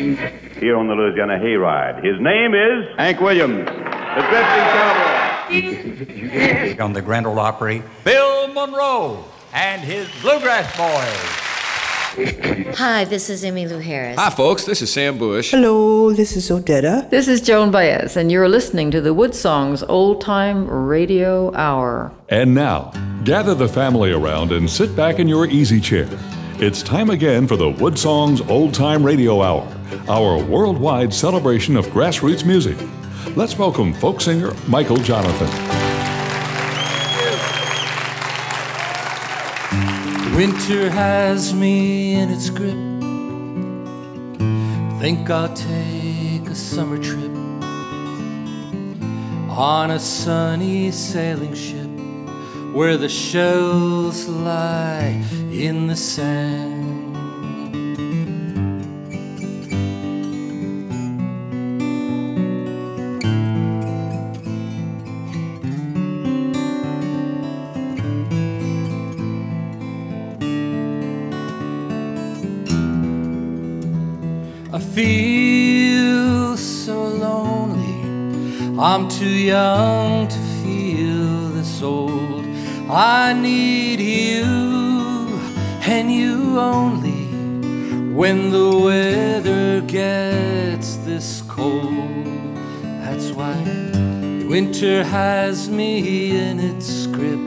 here on the Louisiana Hayride. His name is Hank Williams, the drifting cowboy. on the Grand Ole Opry, Bill Monroe and his Bluegrass Boys. Hi, this is Emmylou Harris. Hi, folks. This is Sam Bush. Hello, this is Odetta. This is Joan Baez, and you're listening to the Wood Songs Old Time Radio Hour. And now, gather the family around and sit back in your easy chair. It's time again for the Wood Songs Old Time Radio Hour, our worldwide celebration of grassroots music. Let's welcome folk singer Michael Johnathon. Winter has me in its grip. Think I'll take a summer trip on a sunny sailing ship where the shells lie in the sand. I'm too young to feel this old. I need you and you only when the weather gets this cold. That's why winter has me in its grip.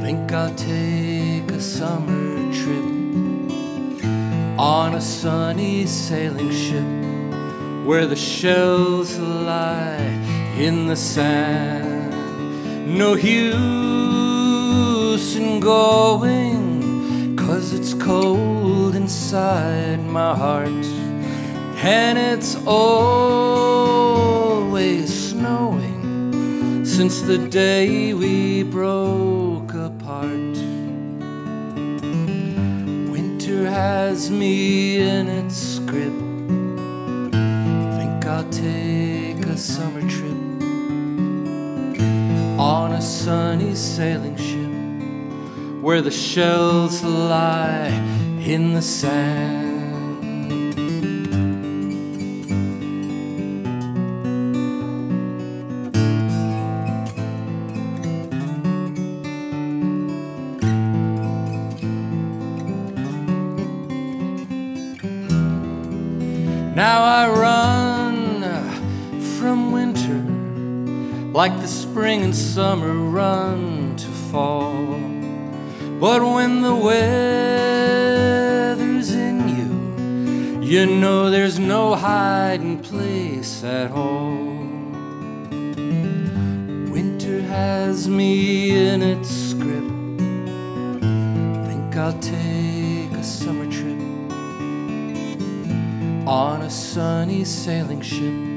Think I'll take a summer trip on a sunny sailing ship where the shells lie in the sand. No use in going, cause it's cold inside my heart, and it's always snowing since the day we broke apart. Winter has me in its grip. Sunny sailing ship where the shells lie in the sand. Now I run uh, from winter like the summer run to fall. But when the weather's in you, you know there's no hiding place at all. Winter has me in its grip. Think I'll take a summer trip on a sunny sailing ship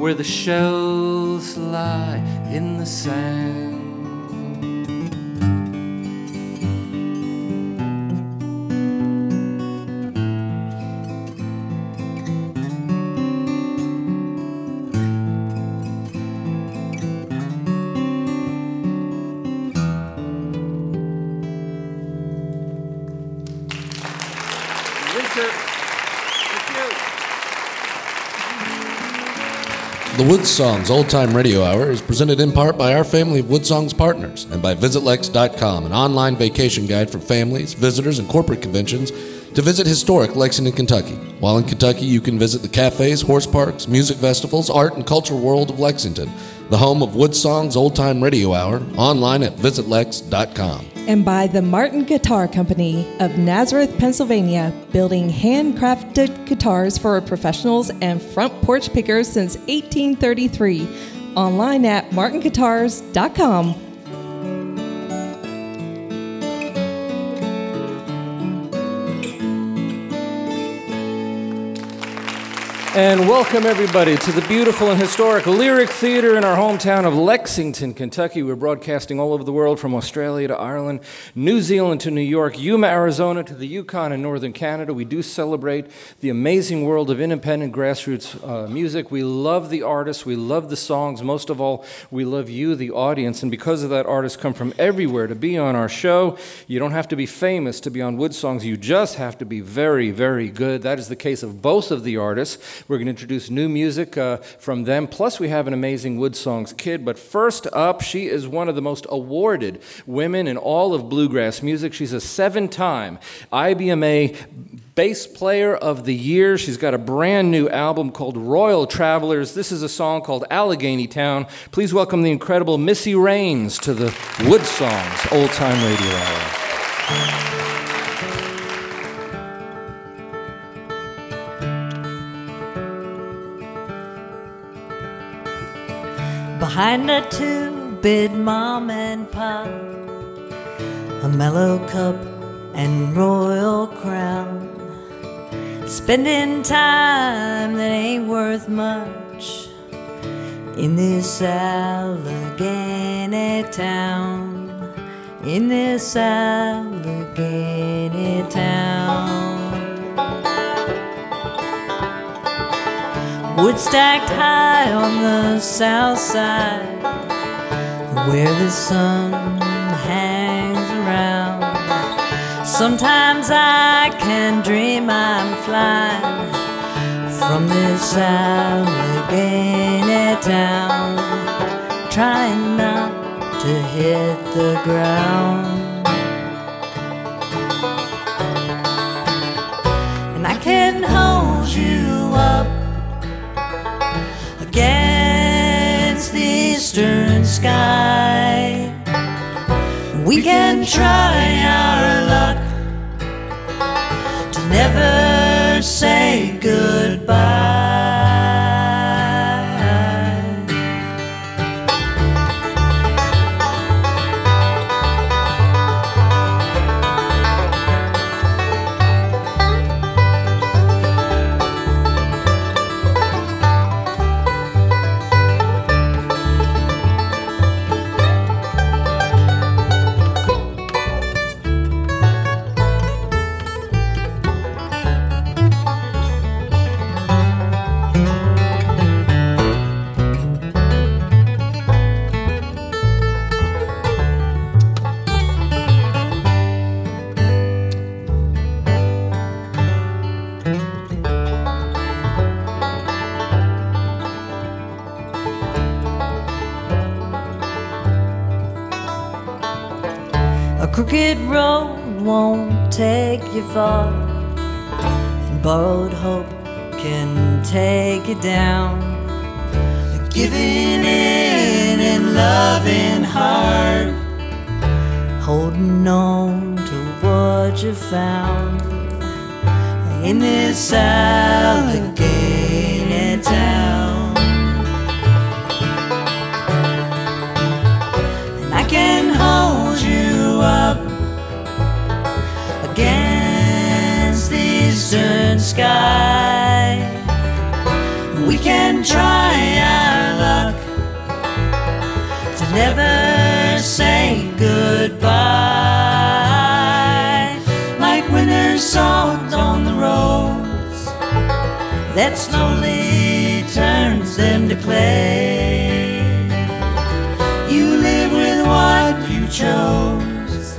where the shells lie in the sand. The Wood Songs Old Time Radio Hour is presented in part by our family of Wood Songs partners and by VisitLex.com, an online vacation guide for families, visitors, and corporate conventions to visit historic Lexington, Kentucky. While in Kentucky, you can visit the cafes, horse parks, music festivals, art, and cultural world of Lexington, the home of Wood Songs Old Time Radio Hour, online at VisitLex.com. and by the Martin Guitar Company of Nazareth, Pennsylvania, building handcrafted guitars for professionals and front porch pickers since 1833. Online at martinguitars.com. And welcome everybody to the beautiful and historic Lyric Theater in our hometown of Lexington, Kentucky. We're broadcasting all over the world from Australia to Ireland, New Zealand to New York, Yuma, Arizona to the Yukon and northern Canada. We do celebrate the amazing world of independent grassroots uh, music. We love the artists, we love the songs. Most of all, we love you, the audience. And because of that, artists come from everywhere to be on our show. You don't have to be famous to be on Wood Songs, you just have to be very, very good. That is the case of both of the artists. We're going to introduce new music uh, from them. Plus, we have an amazing Wood Songs kid. But first up, she is one of the most awarded women in all of bluegrass music. She's a seven time IBMA bass player of the year. She's got a brand new album called Royal Travelers. This is a song called Allegheny Town. Please welcome the incredible Missy Raines to the Wood Songs Old Time Radio Hour. Behind a two-bit mom and pop, a Mallo Cup and royal crown, spending time that ain't worth much in this Allegheny town, in this Allegheny town. Wood stacked high on the south side, where the sun hangs around. Sometimes I can dream I'm flying from this Allegheny town, trying not to hit the ground. And I can hold eastern sky. We can try our luck to never say goodbye. Take you far, and borrowed hope can take you down. Giving in and loving heart, holding on to what you found. In this Allegheny sky. We can try our luck to never say goodbye. Like when there's salt on the roads that slowly turns them to clay. You live with what you chose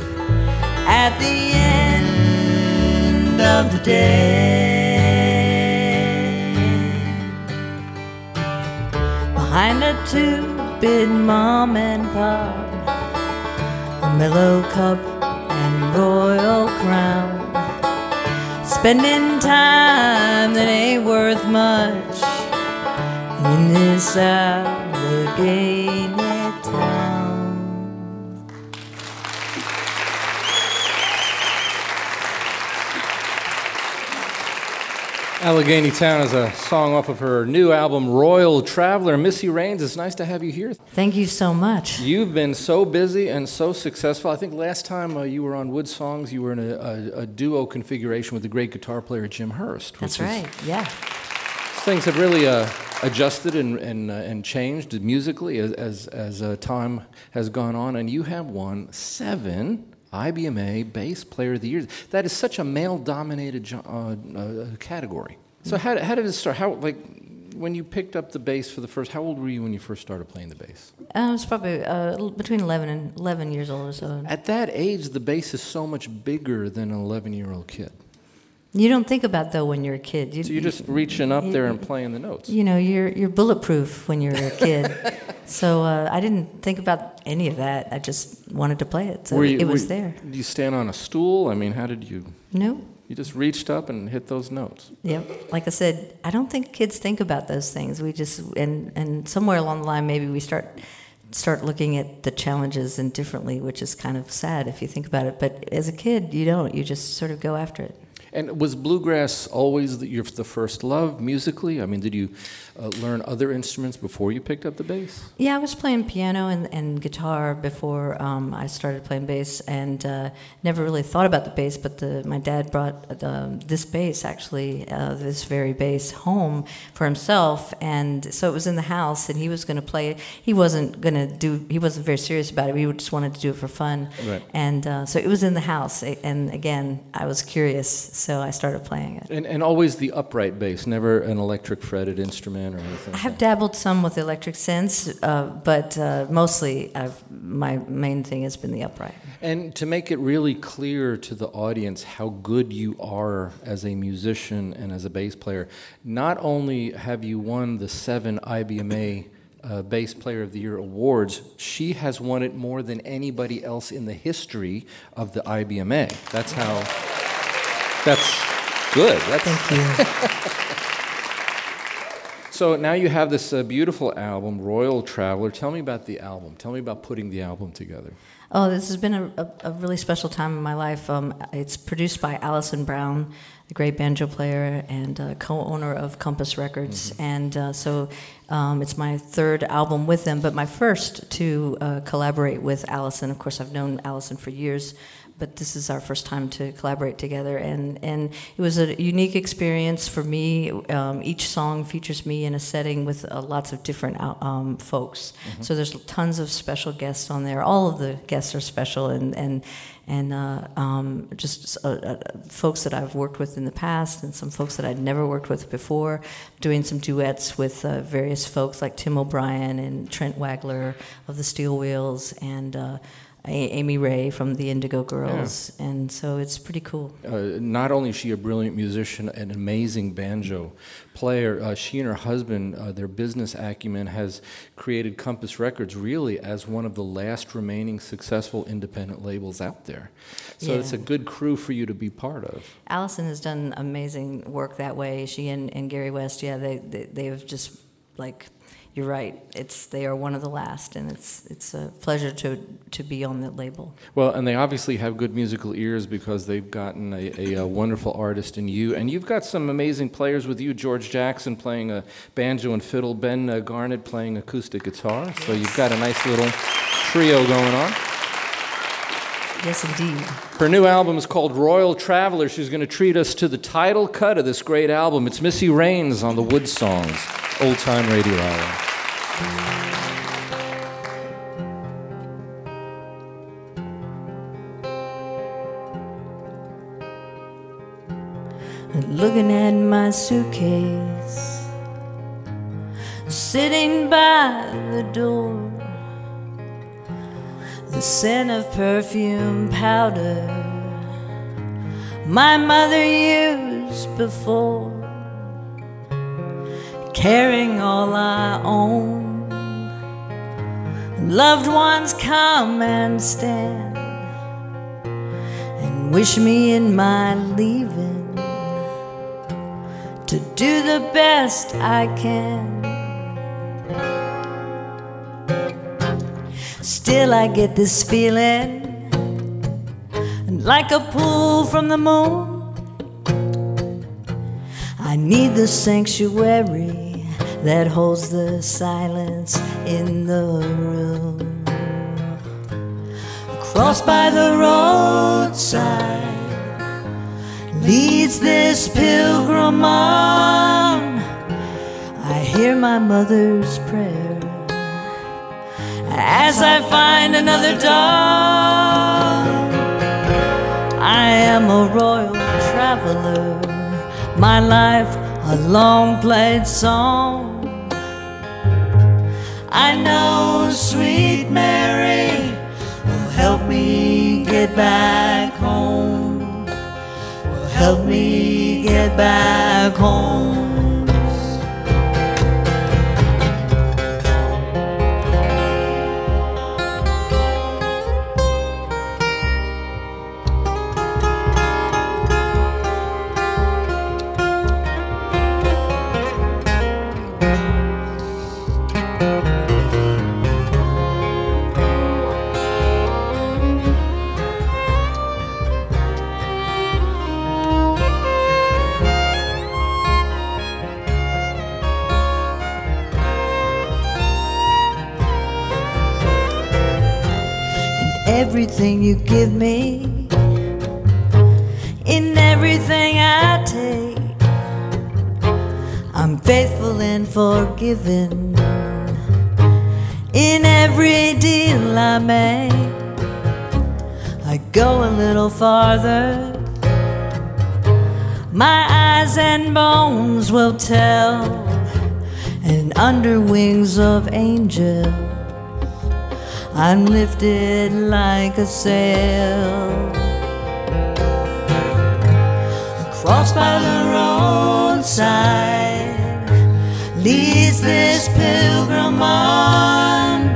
at the end of the day. Behind a two-bit mom and pop, a Mallo Cup and royal crown. Spending time that ain't worth much in this Allegheny Allegheny Town is a song off of her new album, Royal Traveler. Missy Raines, it's nice to have you here. Thank you so much. You've been so busy and so successful. I think last time uh, you were on Wood Songs, you were in a, a, a duo configuration with the great guitar player Jim Hurst. That's which is right. Yeah. Things have really uh, adjusted and, and, uh, and changed musically as, as, as uh, time has gone on, and you have won seven IBMA Bass Player of the Year. That is such a male-dominated uh, uh, category. So how, how did it start? How like when you picked up the bass for the first? How old were you when you first started playing the bass? I was probably uh, between 11 and 11 years old or so. At that age, the bass is so much bigger than an 11-year-old kid. You don't think about though when you're a kid. You, so you're just reaching up you, there and playing the notes. You know, you're you're bulletproof when you're a kid. so uh, I didn't think about any of that. I just wanted to play it. So you, it was there. Did you stand on a stool? I mean, how did you? No. You just reached up and hit those notes. Yep. Like I said, I don't think kids think about those things. We just and and somewhere along the line maybe we start start looking at the challenges and differently, which is kind of sad if you think about it. But as a kid, you don't. You just sort of go after it. And was bluegrass always the, your the first love musically? I mean, did you uh, learn other instruments before you picked up the bass? Yeah, I was playing piano and, and guitar before um, I started playing bass, and uh, never really thought about the bass. But the, my dad brought the, this bass, actually, uh, this very bass, home for himself, and so it was in the house, and he was going to play it. He wasn't going to do. He wasn't very serious about it. He just wanted to do it for fun, right. and uh, so it was in the house. And again, I was curious so I started playing it. And, and always the upright bass, never an electric fretted instrument or anything. I have dabbled some with electric synths, uh, but uh, mostly I've, my main thing has been the upright. And to make it really clear to the audience how good you are as a musician and as a bass player, not only have you won the seven IBMA uh, Bass Player of the Year awards, she has won it more than anybody else in the history of the IBMA. That's how. That's good. That's Thank you. so now you have this uh, beautiful album, Royal Traveler. Tell me about the album. Tell me about putting the album together. Oh, this has been a, a, a really special time in my life. Um, it's produced by Alison Brown, the great banjo player and uh, co-owner of Compass Records, mm-hmm. and uh, so um, it's my third album with them, but my first to uh, collaborate with Alison. Of course, I've known Alison for years but this is our first time to collaborate together, and and it was a unique experience for me. Um, each song features me in a setting with uh, lots of different uh, um, folks. Mm-hmm. So there's tons of special guests on there. All of the guests are special, and and and uh, um, just uh, uh, folks that I've worked with in the past, and some folks that I'd never worked with before. Doing some duets with uh, various folks like Tim O'Brien and Trent Wagler of the Steel Wheels, and Amy Ray from the Indigo Girls, yeah. and so it's pretty cool. Uh, not only is she a brilliant musician, an amazing banjo player, uh, she and her husband, uh, their business acumen has created Compass Records really as one of the last remaining successful independent labels out there. So yeah. it's a good crew for you to be part of. Alison has done amazing work that way. She and, and Garry West, yeah, they, they they've just like you're right. It's they are one of the last, and it's it's a pleasure to to be on that label. Well, and they obviously have good musical ears because they've gotten a, a, a, wonderful artist in you, and you've got some amazing players with you. George Jackson playing a banjo and fiddle, Ben uh, Garnett playing acoustic guitar. So you've got a nice little trio going on. Yes, indeed. Her new album is called Royal Traveler. She's going to treat us to the title cut of this great album. It's Missy Raines on the Wood Songs. Old Time Radio Hour. Looking at my suitcase, sitting by the door, the scent of perfume powder my mother used before carrying all I own. Loved ones come and stand and wish me in my leaving to do the best I can. Still, I get this feeling like a pull from the moon. I need the sanctuary that holds the silence in the room. Across by the roadside leads this pilgrim on. I hear my mother's prayer as I find another dawn. I am a royal traveler, my life a long played song. I know sweet Mary will help me get back home, will help me get back home. Everything you give me, in everything I take. I'm faithful and forgiving in every deal I make. I go a little farther. My eyes and bones will tell, and under wings of angels. I'm lifted like a sail. Across by the roadside leads this pilgrim on.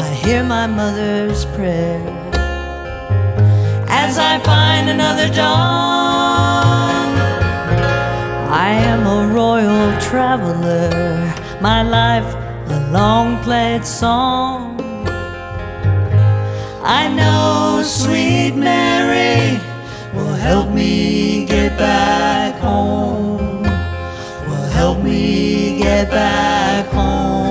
I hear my mother's prayer as I find another dawn. I am a royal traveler, my life a long played song. I know sweet Mary will help me get back home, will help me get back home.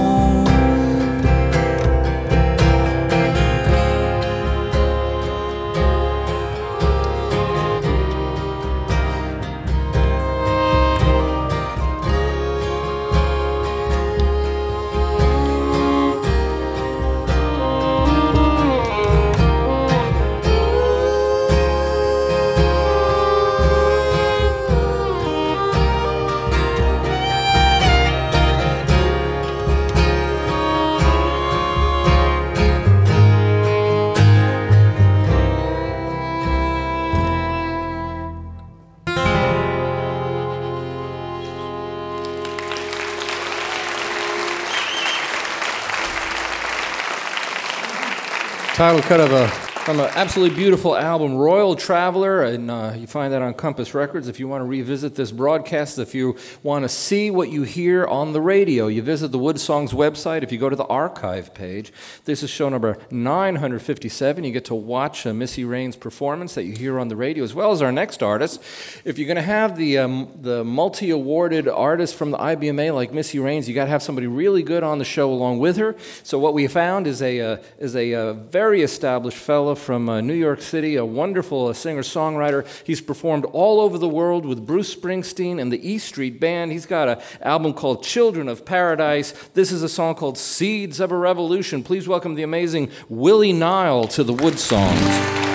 Title cut of a from an absolutely beautiful album, Royal Traveler, and uh, you find that on Compass Records. If you want to revisit this broadcast, if you want to see what you hear on the radio, you visit the Wood Songs website. If you go to the archive page, this is show number 957. You get to watch uh, Missy Raines' performance that you hear on the radio, as well as our next artist. If you're going to have the um, the multi-awarded artist from the IBMA like Missy Raines, you got to have somebody really good on the show along with her. So what we found is a uh, is a uh, very established fellow from uh, New York City, a wonderful uh, singer songwriter. He's performed all over the world with Bruce Springsteen and the E Street Band. He's got an album called Children of Paradise. This is a song called Seeds of a Revolution. Please welcome the amazing Willie Nile to the Wood Songs,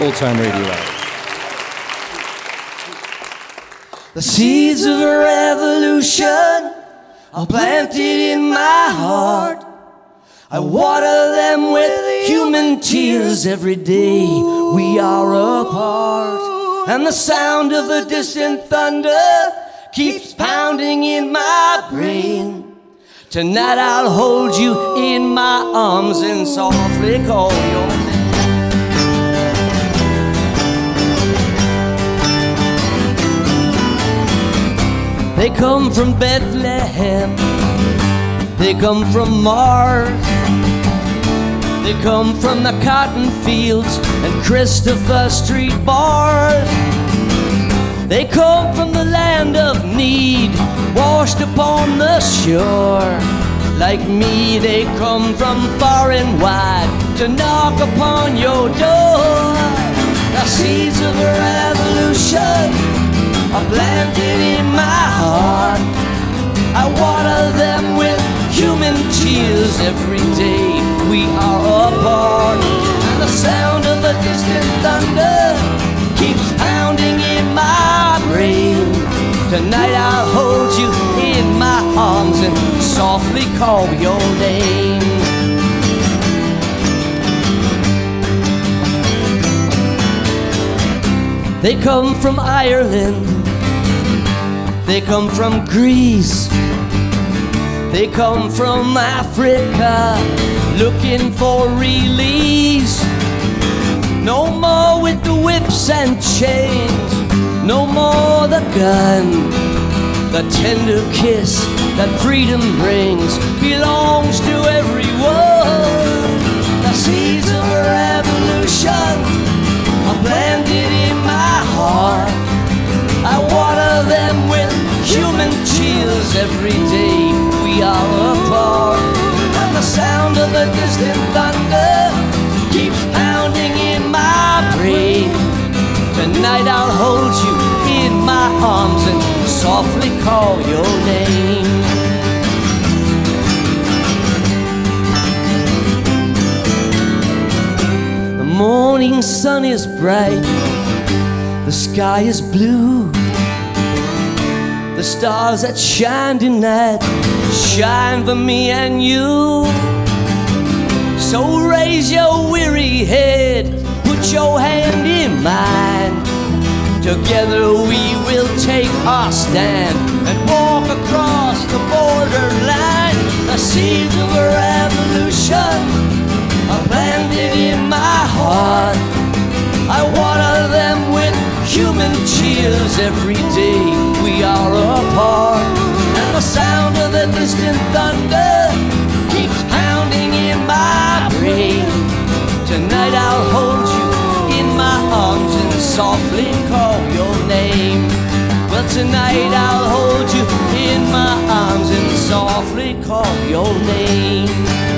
Old Time Radio Hour. The seeds of a revolution are planted in my heart. I water them with human tears every day. We are apart. And the sound of the distant thunder keeps pounding in my brain. Tonight I'll hold you in my arms and softly call your name. They come from Bethlehem. They come from Mars. They come from the cotton fields and Christopher Street bars. They come from the land of need, washed upon the shore. Like me, they come from far and wide to knock upon your door. The seeds of a revolution are planted in my heart. I water them with we are apart. And the sound of the distant thunder keeps pounding in my brain. Tonight I'll hold you in my arms and softly call your name. They come from Ireland. They come from Greece. They come from Africa looking for release. No more with the whips and chains. No more the gun. The tender kiss that freedom brings belongs to everyone. The seeds of revolution are planted in my heart. I water them with human tears every day are apart. And the sound of the distant thunder keeps pounding in my brain. Tonight I'll hold you in my arms and softly call your name. The morning sun is bright, the sky is blue. The stars that shine tonight shine for me and you. So raise your weary head, put your hand in mine. Together we will take our stand and walk across the borderline. The seeds of a revolution are planted in my heart. I water them with human cheers every day we are apart. And the sound of the distant thunder keeps pounding in my brain. Tonight I'll hold you in my arms and softly call your name. Well, tonight I'll hold you in my arms and softly call your name.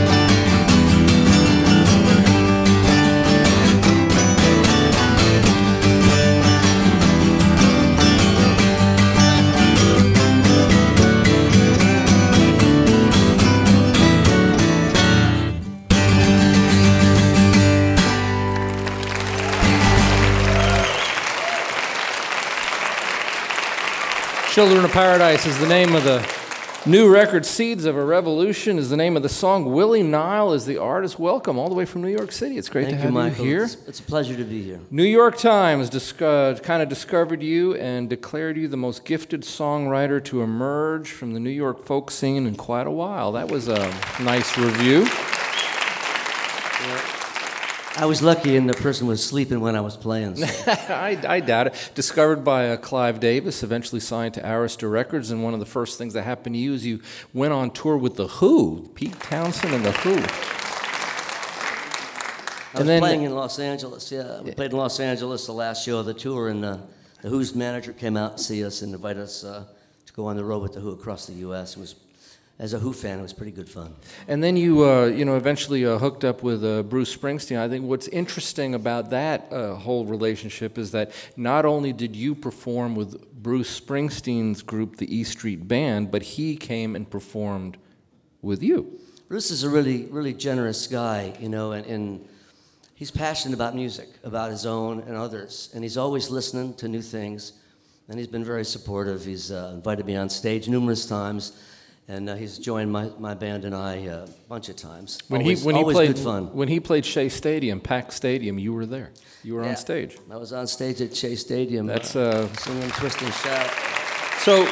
Children of Paradise is the name of the new record. Seeds of a Revolution is the name of the song. Willie Nile is the artist. Welcome all the way from New York City. It's great Thank to you, have you, Michael. here. It's, it's a pleasure to be here. New York Times disco- uh, kind of discovered you and declared you the most gifted songwriter to emerge from the New York folk scene in quite a while. That was a nice review. I was lucky, and the person was sleeping when I was playing. so. I, I doubt it. Discovered by uh, Clive Davis, eventually signed to Arista Records, and one of the first things that happened to you is you went on tour with The Who, Pete Townshend and The Who. I was playing in Los Angeles. Yeah, we played in Los Angeles the last show of the tour, and uh, the Who's manager came out to see us and invite us uh, to go on the road with the Who across the U.S. It was, as a Who fan, it was pretty good fun. And then you, uh, you know, eventually uh, hooked up with uh, Bruce Springsteen. I think what's interesting about that uh, whole relationship is that not only did you perform with Bruce Springsteen's group, the E Street Band, but he came and performed with you. Bruce is a really, really generous guy, you know, and, and he's passionate about music, about his own and others, and he's always listening to new things. And he's been very supportive. He's uh, invited me on stage numerous times, and uh, he's joined my, my band and I uh, a bunch of times. When always, he when he played when he played Shea Stadium, packed stadium, you were there. You were Yeah. on stage. I was on stage at Shea Stadium. That's uh, singing "Twist and Shout." So,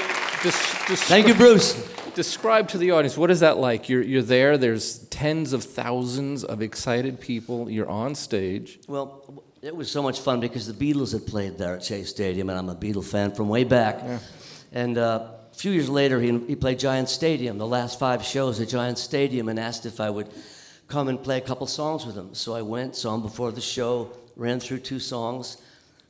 dis- dis- Thank you, Bruce. Describe to the audience what is that like? You're you're there. There's tens of thousands of excited people. You're on stage. Well, it was so much fun because the Beatles had played there at Shea Stadium, and I'm a Beatle fan from way back. And uh, a few years later, he, he played Giant Stadium, the last five shows at Giant Stadium, and asked if I would come and play a couple songs with him. So I went, saw him before the show, ran through two songs,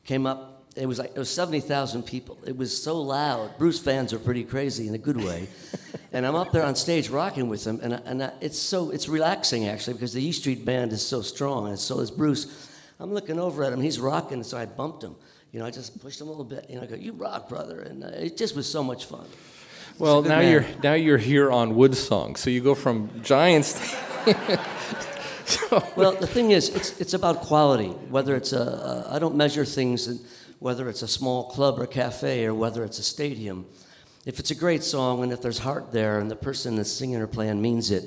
came up. It was like it was seventy thousand people. It was so loud. Bruce fans are pretty crazy in a good way, and I'm up there on stage rocking with him, and I, and I, it's so it's relaxing actually because the E Street Band is so strong, and so is Bruce. I'm looking over at him. He's rocking, so I bumped him. You know, I just pushed him a little bit. You know, I go, "You rock, brother," and uh, it just was so much fun. Well, now man. you're now you're here on Wood Song. So you go from Giants. well, the thing is, it's, it's about quality. Whether it's a, a I don't measure things, in, whether it's a small club or cafe or whether it's a stadium. If it's a great song and if there's heart there and the person that's singing or playing means it,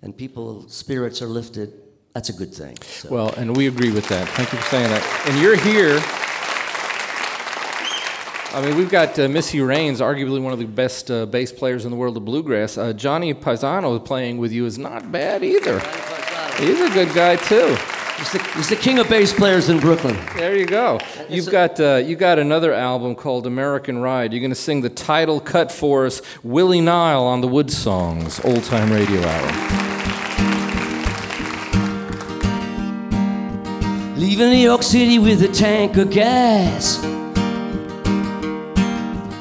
and people's spirits are lifted, that's a good thing. So. Well, and we agree with that. Thank you for saying that. And you're here. I mean, we've got uh, Missy Raines, arguably one of the best uh, bass players in the world of bluegrass. Uh, Johnny Pisano playing with you is not bad either. He's a good guy too. He's the, he's the king of bass players in Brooklyn. There you go. You've got uh, you got another album called American Ride. You're going to sing the title cut for us, Willie Nile on the Wood Songs, Old Time Radio Hour. Leaving New York City with a tank of gas.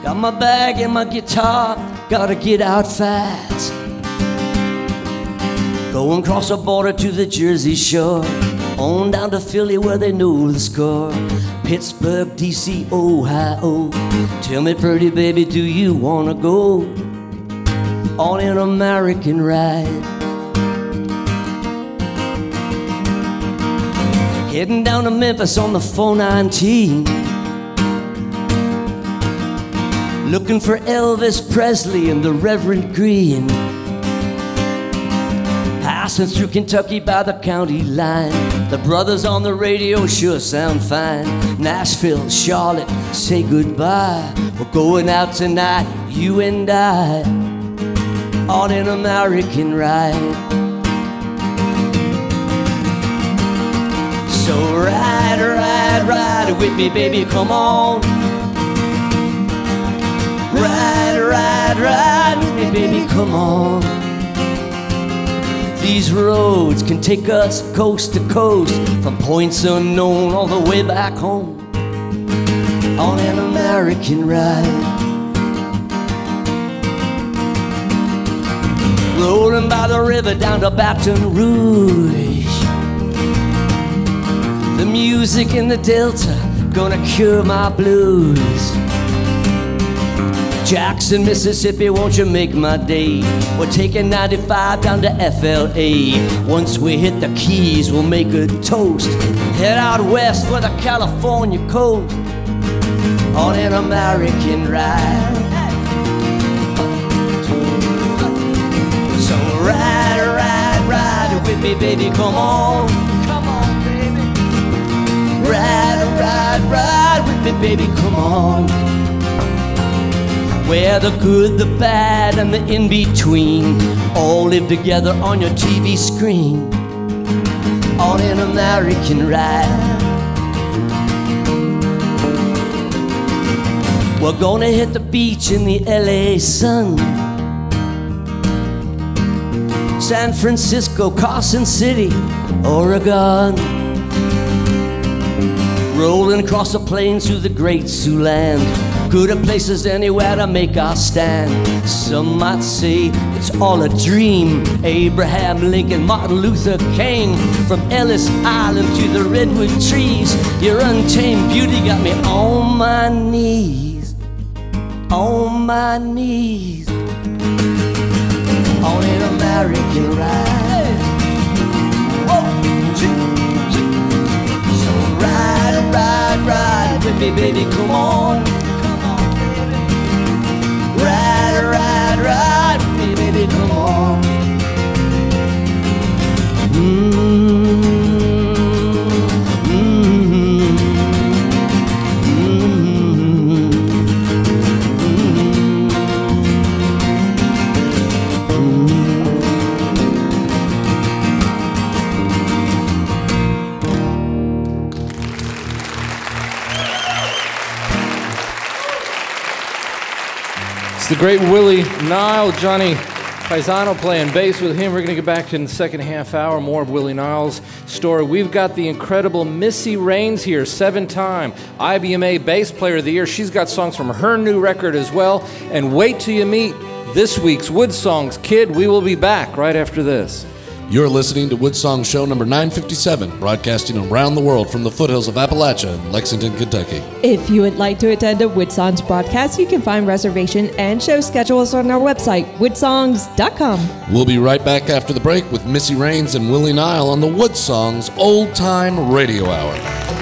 Got my bag and my guitar, gotta get out fast. Going across the border to the Jersey Shore. On down to Philly where they know the score. Pittsburgh, DC, Ohio. Tell me, pretty baby, do you wanna go on an American ride? Heading down to Memphis on the 419. Looking for Elvis Presley and the Reverend Green. Passing through Kentucky by the county line. The brothers on the radio sure sound fine. Nashville, Charlotte, say goodbye. We're going out tonight, you and I, on an American ride. So ride, ride, ride with me, baby, come on. Ride, ride, ride with me, baby, come on. These roads can take us coast to coast, from points unknown all the way back home. On an American ride. Rolling by the river down to Baton Rouge. The music in the Delta gonna cure my blues. Jackson, Mississippi, won't you make my day? We're taking 95 down to FLA. Once we hit the Keys, we'll make a toast. Head out west for the California coast on an American ride. So ride, ride, ride with me, baby, come on. Come on, baby. Ride, ride, ride with me, baby, come on. Where the good, the bad, and the in between all live together on your TV screen on an American ride. We're gonna hit the beach in the LA sun. San Francisco, Carson City, Oregon rolling across the plains through the great Siouxland. Good at places anywhere to make our stand. Some might say it's all a dream. Abraham Lincoln, Martin Luther King, from Ellis Island to the redwood trees. Your untamed beauty got me on my knees, on my knees, on an American ride. Oh, so ride, ride with me, baby. Come on, baby, come on. The great Willie Nile, Johnny Pisano playing bass with him. We're going to get back in the second half hour, more of Willie Nile's story. We've got the incredible Missy Raines here, seven time IBMA Bass Player of the Year. She's got songs from her new record as well. And wait till you meet this week's Wood Songs Kid. We will be back right after this. You're listening to Woodsong Show number 957, broadcasting around the world from the foothills of Appalachia in Lexington, Kentucky. If you would like to attend a Woodsongs broadcast, you can find reservation and show schedules on our website, woodsongs.com. We'll be right back after the break with Missy Raines and Willie Nile on the Woodsongs Old Time Radio Hour.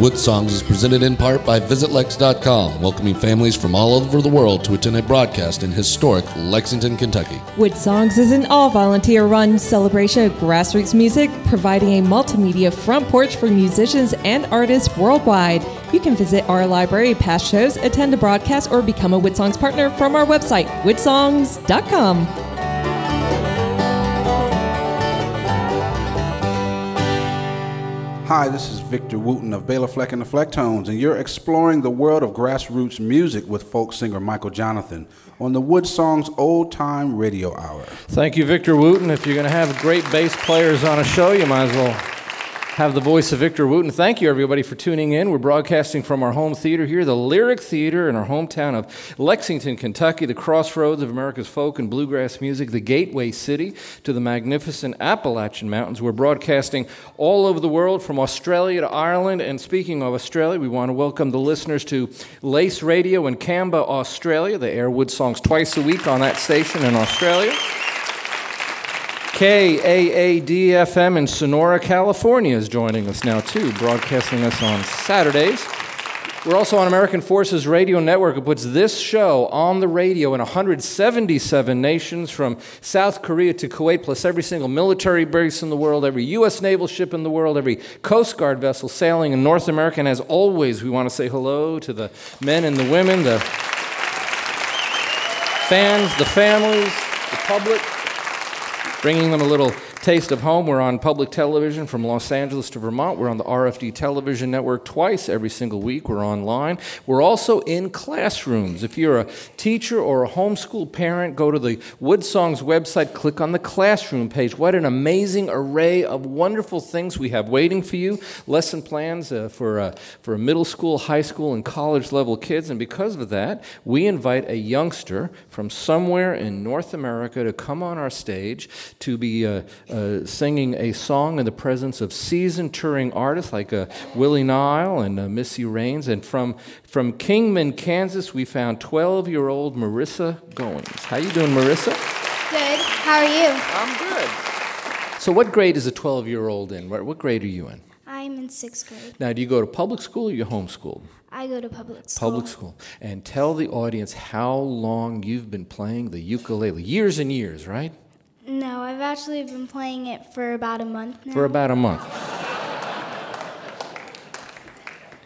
Wood Songs is presented in part by VisitLex.com, welcoming families from all over the world to attend a broadcast in historic Lexington, Kentucky. Woodsongs is an all volunteer run celebration of grassroots music, providing a multimedia front porch for musicians and artists worldwide. You can visit our library, past shows, attend a broadcast, or become a Woodsongs partner from our website, woodsongs.com. Hi, this is Victor Wooten of Bela Fleck and the Flecktones, and you're exploring the world of grassroots music with folk singer Michael Johnathon on the Woodsongs Old Time Radio Hour. Thank you, Victor Wooten. If you're going to have great bass players on a show, you might as well have the voice of Victor Wooten. Thank you, everybody, for tuning in. We're broadcasting from our home theater here, the Lyric Theater in our hometown of Lexington, Kentucky, the crossroads of America's folk and bluegrass music, the gateway city to the magnificent Appalachian Mountains. We're broadcasting all over the world, from Australia to Ireland. And speaking of Australia, we want to welcome the listeners to Lace Radio in Canberra, Australia. They air Wood songs twice a week on that station in Australia. KAADFM in Sonora, California is joining us now, too, broadcasting us on Saturdays. We're also on American Forces Radio Network. It puts this show on the radio in 177 nations, from South Korea to Kuwait, plus every single military base in the world, every U.S. naval ship in the world, every Coast Guard vessel sailing in North America. And as always, we want to say hello to the men and the women, the fans, the families, the public bringing them a little taste of home. We're on public television from Los Angeles to Vermont. We're on the RFD television network twice every single week. We're online. We're also in classrooms. If you're a teacher or a homeschool parent, go to the Woodsongs website, click on the classroom page. What an amazing array of wonderful things we have waiting for you. Lesson plans uh, for, uh, for middle school, high school, and college level kids. And because of that, we invite a youngster from somewhere in North America to come on our stage to be uh, uh, singing a song in the presence of seasoned touring artists like uh, Willie Nile and uh, Missy Raines. And from, from Kingman, Kansas, we found 12 year old Marissa Goings. How you doing, Marissa? Good. How are you? I'm good. So, what grade is a 12 year old in? What, what grade are you in? I'm in sixth grade. Now, do you go to public school or you homeschooled? I go to public school. Public school. And tell the audience how long you've been playing the ukulele. Years and years, right? No, I've actually been playing it for about a month now. For about a month.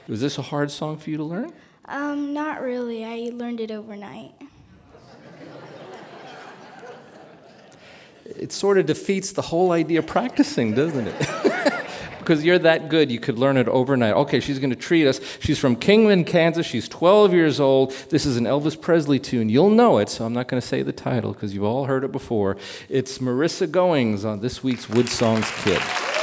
Was this a hard song for you to learn? Um, not really. I learned it overnight. It sort of defeats the whole idea of practicing, doesn't it? because you're that good, you could learn it overnight. Okay, she's going to treat us. She's from Kingman, Kansas. She's 12 years old. This is an Elvis Presley tune. You'll know it, so I'm not going to say the title because you've all heard it before. It's Marissa Goings on this week's Woodsongs Kid.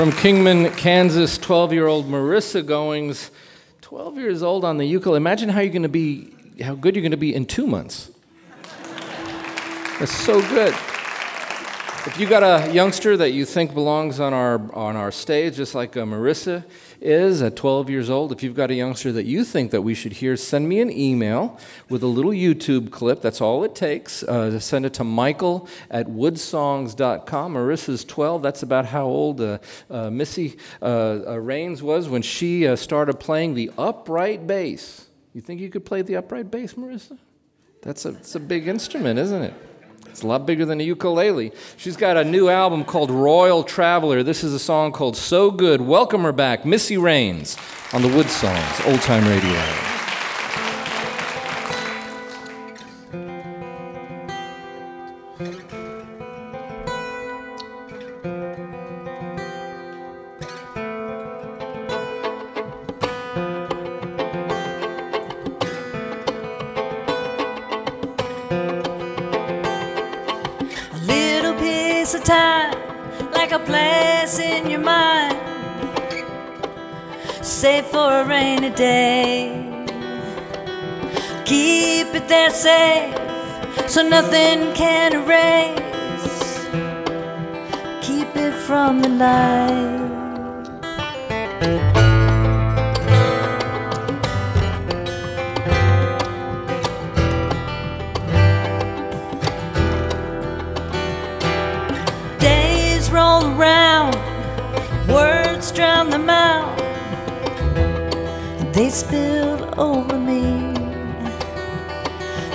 From Kingman, Kansas, 12 year old Marissa Goings, 12 years old on the ukulele. Imagine how you're going to be, how good you're going to be in two months. That's so good. If you got a youngster that you think belongs on our, on our stage, just like uh, Marissa is at 12 years old, if you've got a youngster that you think that we should hear, send me an email with a little YouTube clip. That's all it takes. Uh, send it to michael at woodsongs.com. Marissa's 12. That's about how old uh, uh, Missy uh, uh, Raines was when she started playing the upright bass. You think you could play the upright bass, Marissa? That's a, that's a big instrument, isn't it? It's a lot bigger than a ukulele. She's got a new album called Royal Traveller. This is a song called So Good. Welcome her back, Missy Raines, on the Wood Songs, Old Time Radio. Nothing can erase. Keep it from the light. Days roll around, words drown them out. They spill over me.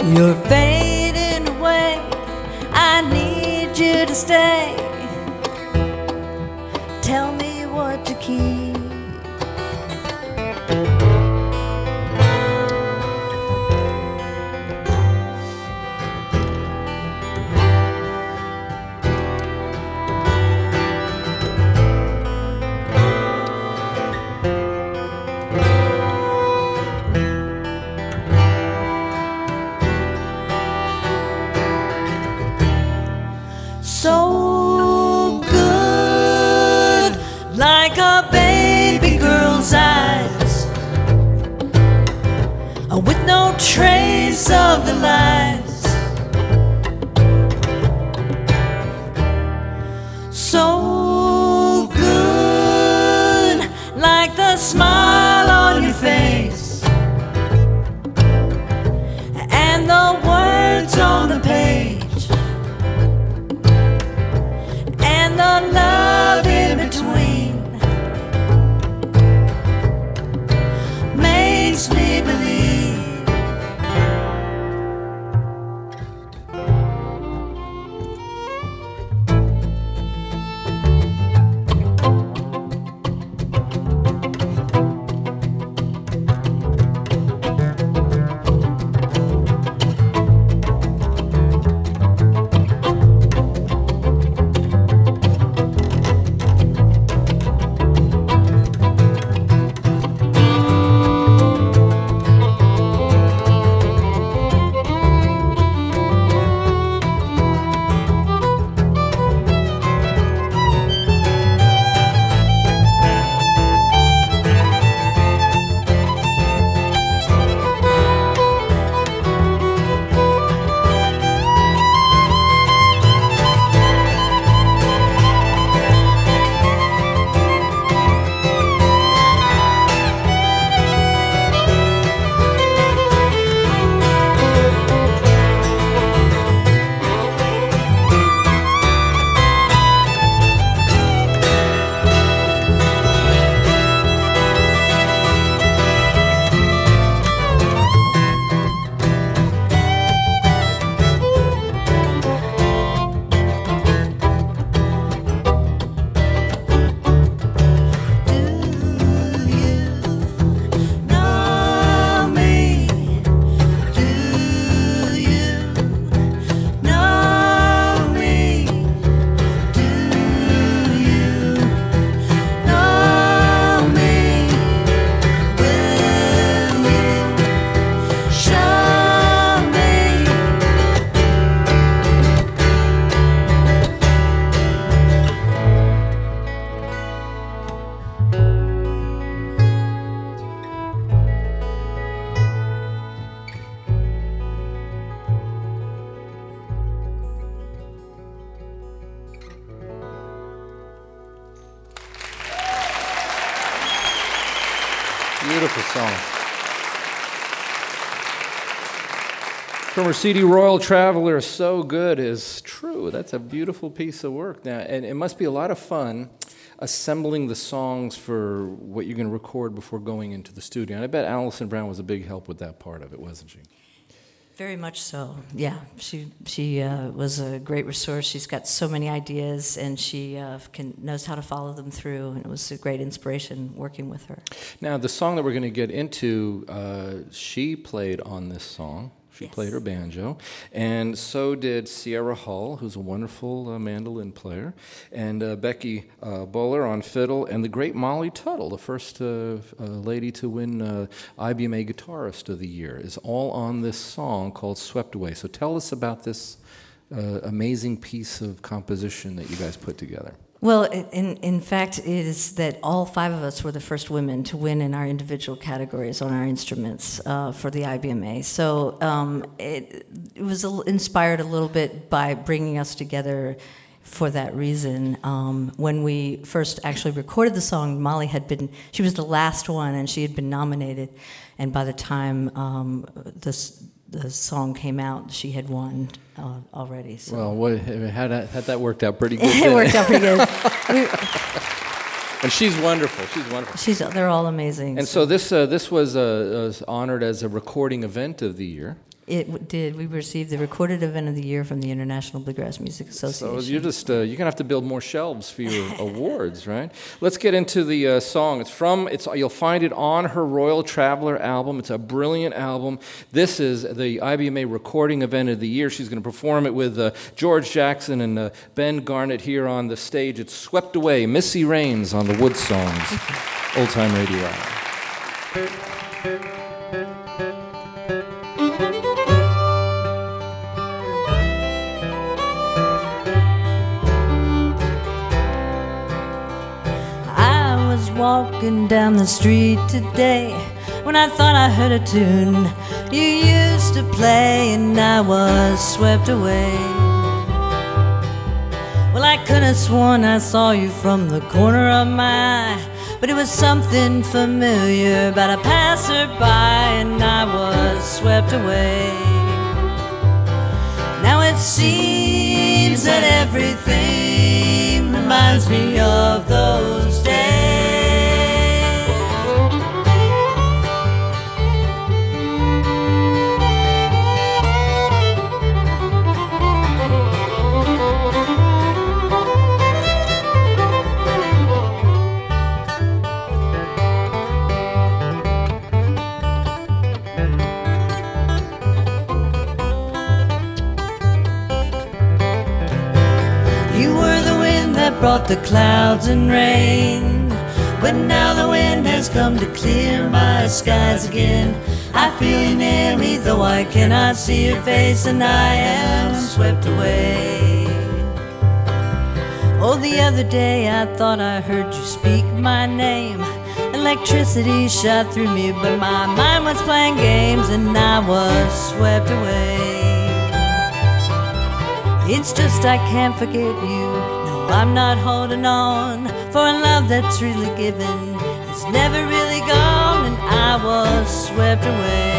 Fading away. I need you to stay. Trace From her CD Royal Traveller, So Good is true. That's a beautiful piece of work. Now, and it must be a lot of fun assembling the songs for what you're going to record before going into the studio. And I bet Alison Brown was a big help with that part of it, wasn't she? Very much so. Yeah, she she uh, was a great resource. She's got so many ideas, and she uh, can knows how to follow them through. And it was a great inspiration working with her. Now, the song that we're going to get into, uh, she played on this song. She played her banjo, and so did Sierra Hull, who's a wonderful uh, mandolin player, and uh, Becky uh, Buller on fiddle, and the great Molly Tuttle, the first uh, uh, lady to win uh, IBMA Guitarist of the Year, is all on this song called "Swept Away." So tell us about this amazing piece of composition that you guys put together. Well, in, in fact, it is that all five of us were the first women to win in our individual categories on our instruments uh, for the IBMA. So um, it, it was a, inspired a little bit by bringing us together for that reason. Um, when we first actually recorded the song, Molly had been, she was the last one and she had been nominated. And by the time um, this, the song came out, she had won uh, already. So. Well, what, had, had that worked out pretty good? it worked out pretty good. and she's wonderful. She's wonderful. She's, they're all amazing. And so, so this, uh, this was, uh, was honored as a recording event of the year. It did. We received the recorded event of the year from the International Bluegrass Music Association. So you're just uh, you're gonna have to build more shelves for your awards, right? Let's get into the uh, song. It's from it's you'll find it on her Royal Traveller album. It's a brilliant album. This is the IBMA recording event of the year. She's going to perform it with uh, George Jackson and uh, Ben Garnett here on the stage. It's swept away. Missy Raines on the Wood Songs, old time radio walking down the street today when I thought I heard a tune you used to play and I was swept away. Well, I could have sworn I saw you from the corner of my eye, but it was something familiar about a passerby and I was swept away. Now it seems that everything reminds me of those days. Brought the clouds and rain. But now the wind has come to clear my skies again. I feel you near me, though I cannot see your face, and I am swept away. Oh, the other day I thought I heard you speak my name. Electricity shot through me, but my mind was playing games, and I was swept away. It's just I can't forget you. I'm not holding on for a love that's really given. It's never really gone, and I was swept away.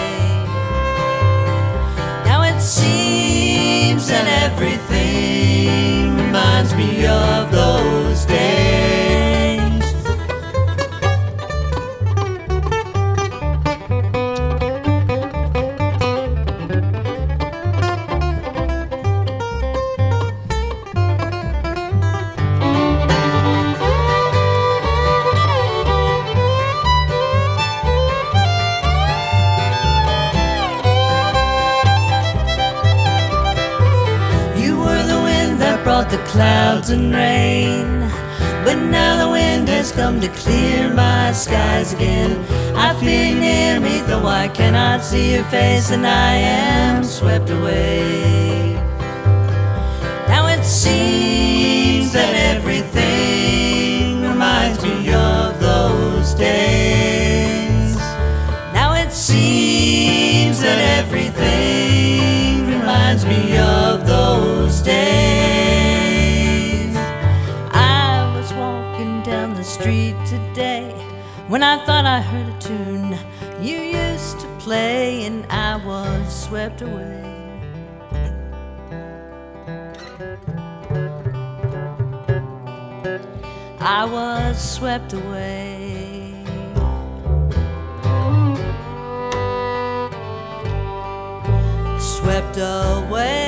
See your face, and I am swept away. Now it seems that everything reminds me of those days. Now it seems that everything reminds me of those days. I was walking down the street today when I thought I heard swept away. I was swept away. Swept away.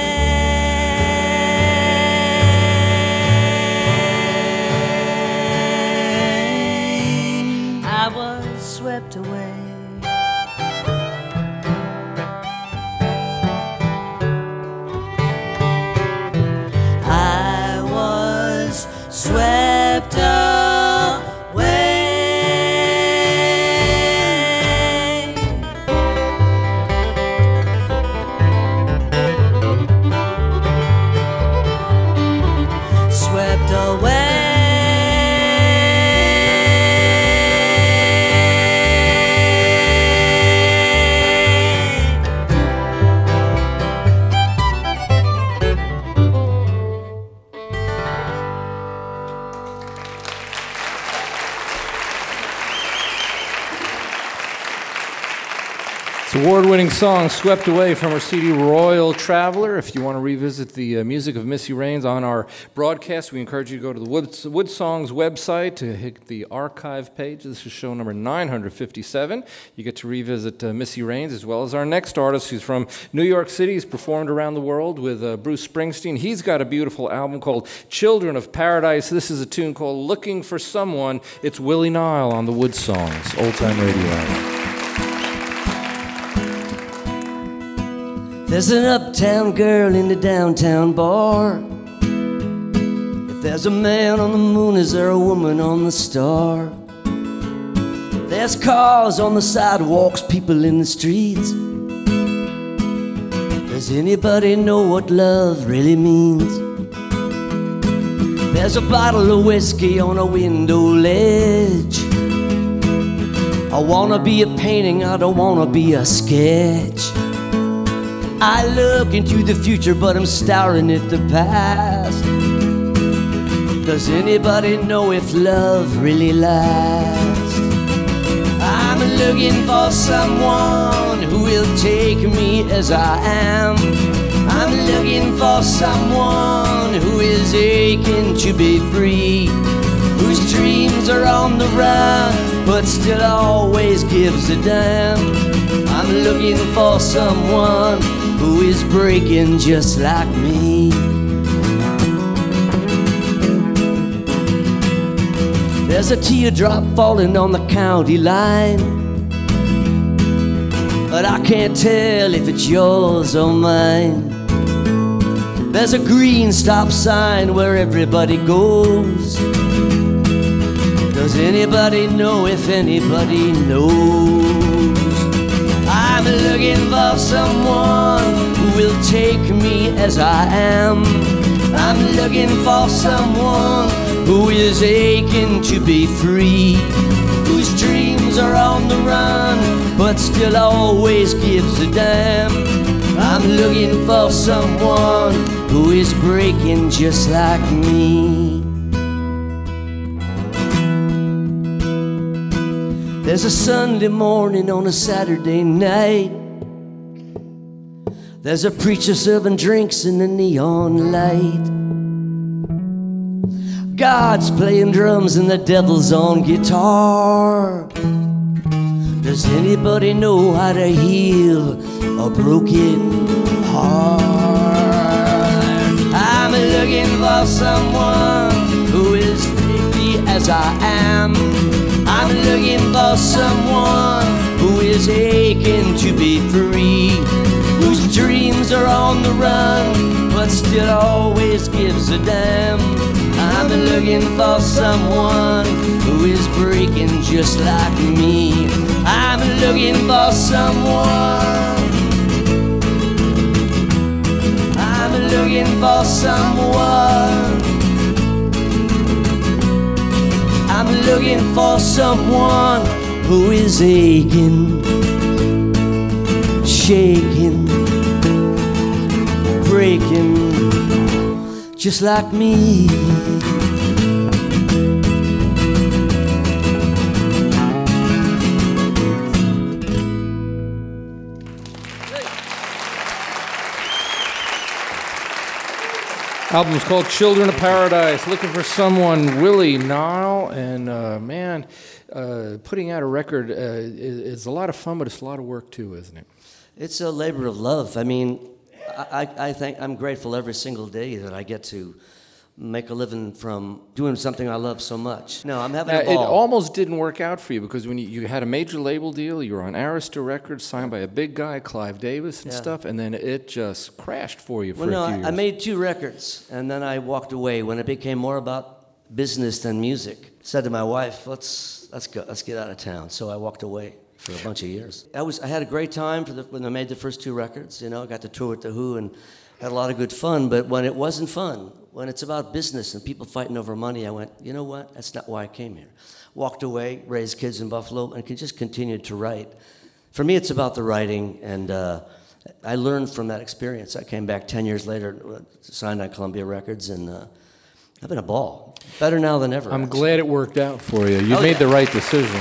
Song "Swept Away" from her CD "Royal Traveller." If you want to revisit the uh, music of Missy Raines on our broadcast, we encourage you to go to the Wood, Wood Songs website to hit the archive page. This is show number 957. You get to revisit uh, Missy Raines as well as our next artist, who's from New York City. He's performed around the world with uh, Bruce Springsteen. He's got a beautiful album called "Children of Paradise." This is a tune called "Looking for Someone." It's Willie Nile on the Wood Songs Old Time Radio There's an uptown girl in the downtown bar. If there's a man on the moon, is there a woman on the star? There's cars on the sidewalks, people in the streets. Does anybody know what love really means? There's a bottle of whiskey on a window ledge. I wanna be a painting, I don't wanna be a sketch. I look into the future, but I'm staring at the past. Does anybody know if love really lasts? I'm looking for someone who will take me as I am. I'm looking for someone who is aching to be free, whose dreams are on the run, but still always gives a damn. I'm looking for someone who is breaking just like me. There's a teardrop falling on the county line, but I can't tell if it's yours or mine. There's a green stop sign where everybody goes. Does anybody know if anybody knows? For someone who will take me as I am. I'm looking for someone who is aching to be free, whose dreams are on the run, but still always gives a damn. I'm looking for someone who is breaking just like me. There's a Sunday morning on a Saturday night. There's a preacher serving drinks in the neon light. God's playing drums and the devil's on guitar. Does anybody know how to heal a broken heart? I'm looking for someone who is free as I am. I'm looking for someone who is aching to be free, whose are on the run, but still always gives a damn. I'm looking for someone who is breaking just like me. I'm looking for someone. I'm looking for someone. I'm looking for someone who is aching, shaking, breaking, just like me. Album's called Children of Paradise. Looking for someone, Willie Nile. And uh, man, uh, putting out a record uh, is, is, a lot of fun, but it's a lot of work too, isn't it? It's a labor of love. I mean, I, I, think I'm grateful every single day that I get to make a living from doing something I love so much. No, I'm having Now, a it almost didn't work out for you because when you, you had a major label deal, you were on Arista Records, signed by a big guy, Clive Davis, and Yeah. stuff, and then it just crashed for you for well, no, a few I, years. I made two records, and then I walked away when it became more about business than music. Said to my wife, "Let's let's go, let's get out of town." So I walked away for a bunch of years. I was I had a great time for the, when I made the first two records. You know, I got to tour with the Who and had a lot of good fun. But when it wasn't fun, when it's about business and people fighting over money, I went, you know what? That's not why I came here. Walked away, raised kids in Buffalo, and can just continued to write. For me, it's about the writing, and uh, I learned from that experience. I came back 10 years later, uh, signed on Columbia Records, and uh, I've been a ball. Better now than ever. I'm glad it worked out for you. You Oh, made yeah. the right decision.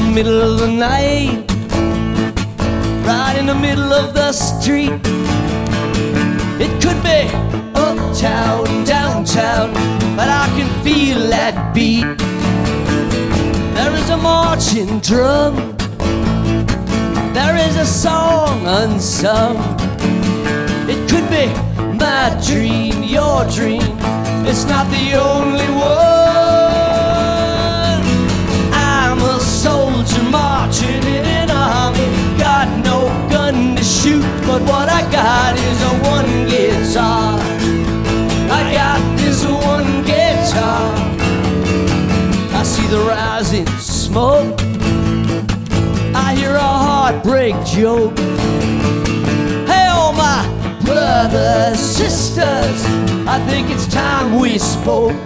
the middle of the night, right in the middle of the street. It could be uptown, downtown, but I can feel that beat. There is a marching drum, there is a song unsung. It could be my dream, your dream. It's not the only one. Marching in an army. Got no gun to shoot, but what I got is a one guitar. I got this one guitar. I see the rising smoke. I hear a heartbreak joke. Hey, all my brothers, sisters, I think it's time we spoke.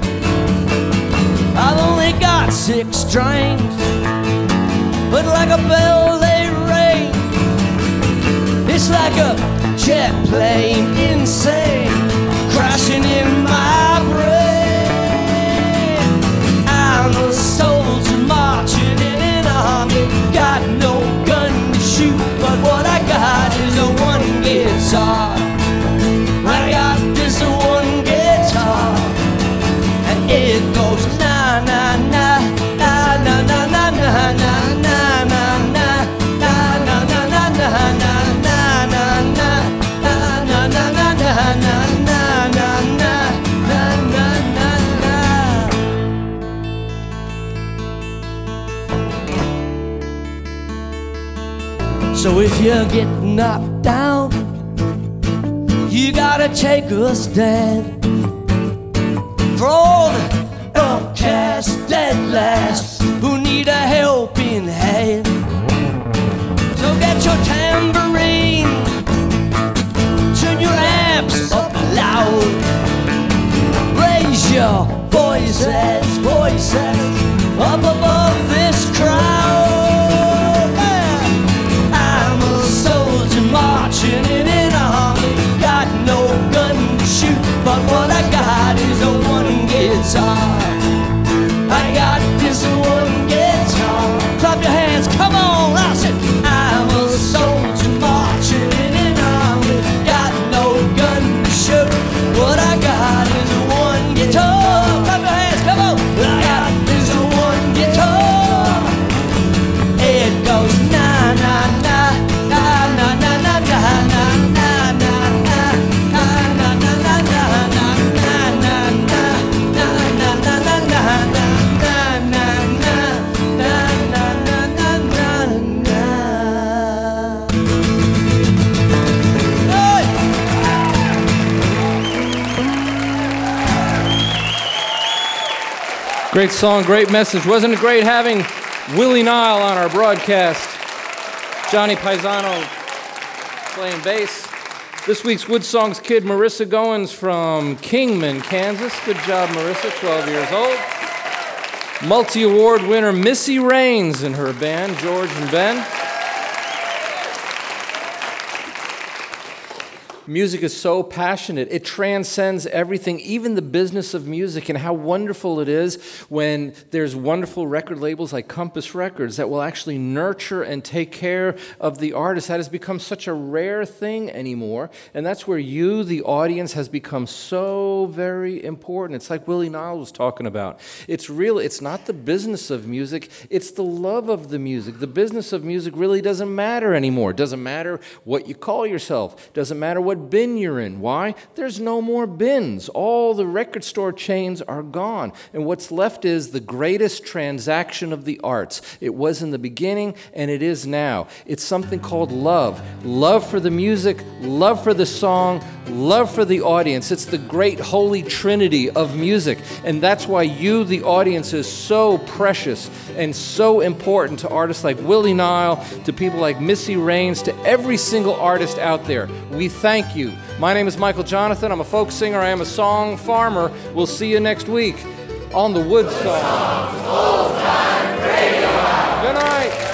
I've only got six strings, but like a bell they ring. It's like a jet plane, insane, So if you get knocked down, you gotta take a stand for all the outcasts at last who need a helping hand. So get your tambourine, turn your amps up loud, raise your voices, voices up above this crowd. 看过来 Great song, great message. Wasn't it great having Willie Nile on our broadcast? Johnny Pisano playing bass. This week's Wood Songs kid, Marissa Goings from Kingman, Kansas. Good job, Marissa, 12 years old. Multi award winner Missy Raines and her band, George and Ben. Music is so passionate. It transcends everything, even the business of music, and how wonderful it is when there's wonderful record labels like Compass Records that will actually nurture and take care of the artist. That has become such a rare thing anymore. And that's where you, the audience, has become so very important. It's like Willie Nile was talking about. It's really, it's not the business of music, it's the love of the music. The business of music really doesn't matter anymore. It doesn't matter what you call yourself, doesn't matter what bin you're in. Why? There's no more bins. All the record store chains are gone. And what's left is the greatest transaction of the arts. It was in the beginning and it is now. It's something called love love for the music, love for the song, love for the audience. It's the great holy trinity of music. And that's why you, the audience, is so precious and so important to artists like Willie Nile, to people like Missy Raines, to every single artist out there. We thank you. My name is Michael Johnathon. I'm a folk singer. I am a song farmer. We'll see you next week on the Wood Song. Good night.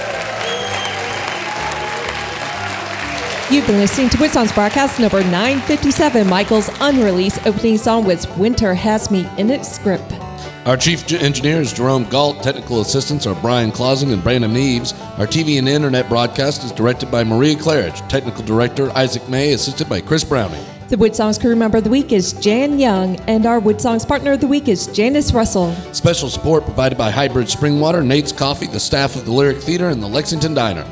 You've been listening to Woodsong's broadcast number 957. Michael's unreleased opening song was Winter Has Me in its script. Our chief engineer is Jerome Galt. Technical assistants are Brian Clausen and Brandon Neves. Our TV and internet broadcast is directed by Maria Claridge. Technical director Isaac May, assisted by Chris Browning. The Woodsongs crew member of the week is Jan Young, and our Woodsongs partner of the week is Janice Russell. Special support provided by Highbridge Springwater, Nate's Coffee, the staff of the Lyric Theater, and the Lexington Diner.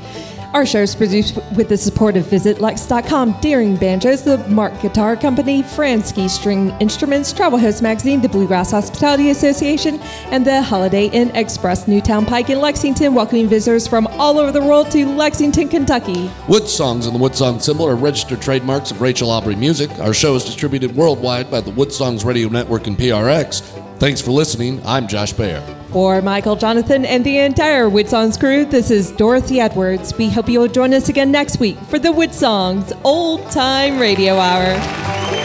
Our show is produced with the support of VisitLex.com, Deering Banjos, the Mark Guitar Company, Fransky String Instruments, Travel Host Magazine, the Bluegrass Hospitality Association, and the Holiday Inn Express, Newtown Pike in Lexington, welcoming visitors from all over the world to Lexington, Kentucky. Wood Songs and the Wood Song symbol are registered trademarks of Rachel Aubrey Music. Our show is distributed worldwide by the Wood Songs Radio Network and PRX. Thanks for listening. I'm Josh Baer. For Michael Johnathon and the entire Woodsongs crew, this is Dorothy Edwards. We hope you'll join us again next week for the Woodsongs Old Time Radio Hour.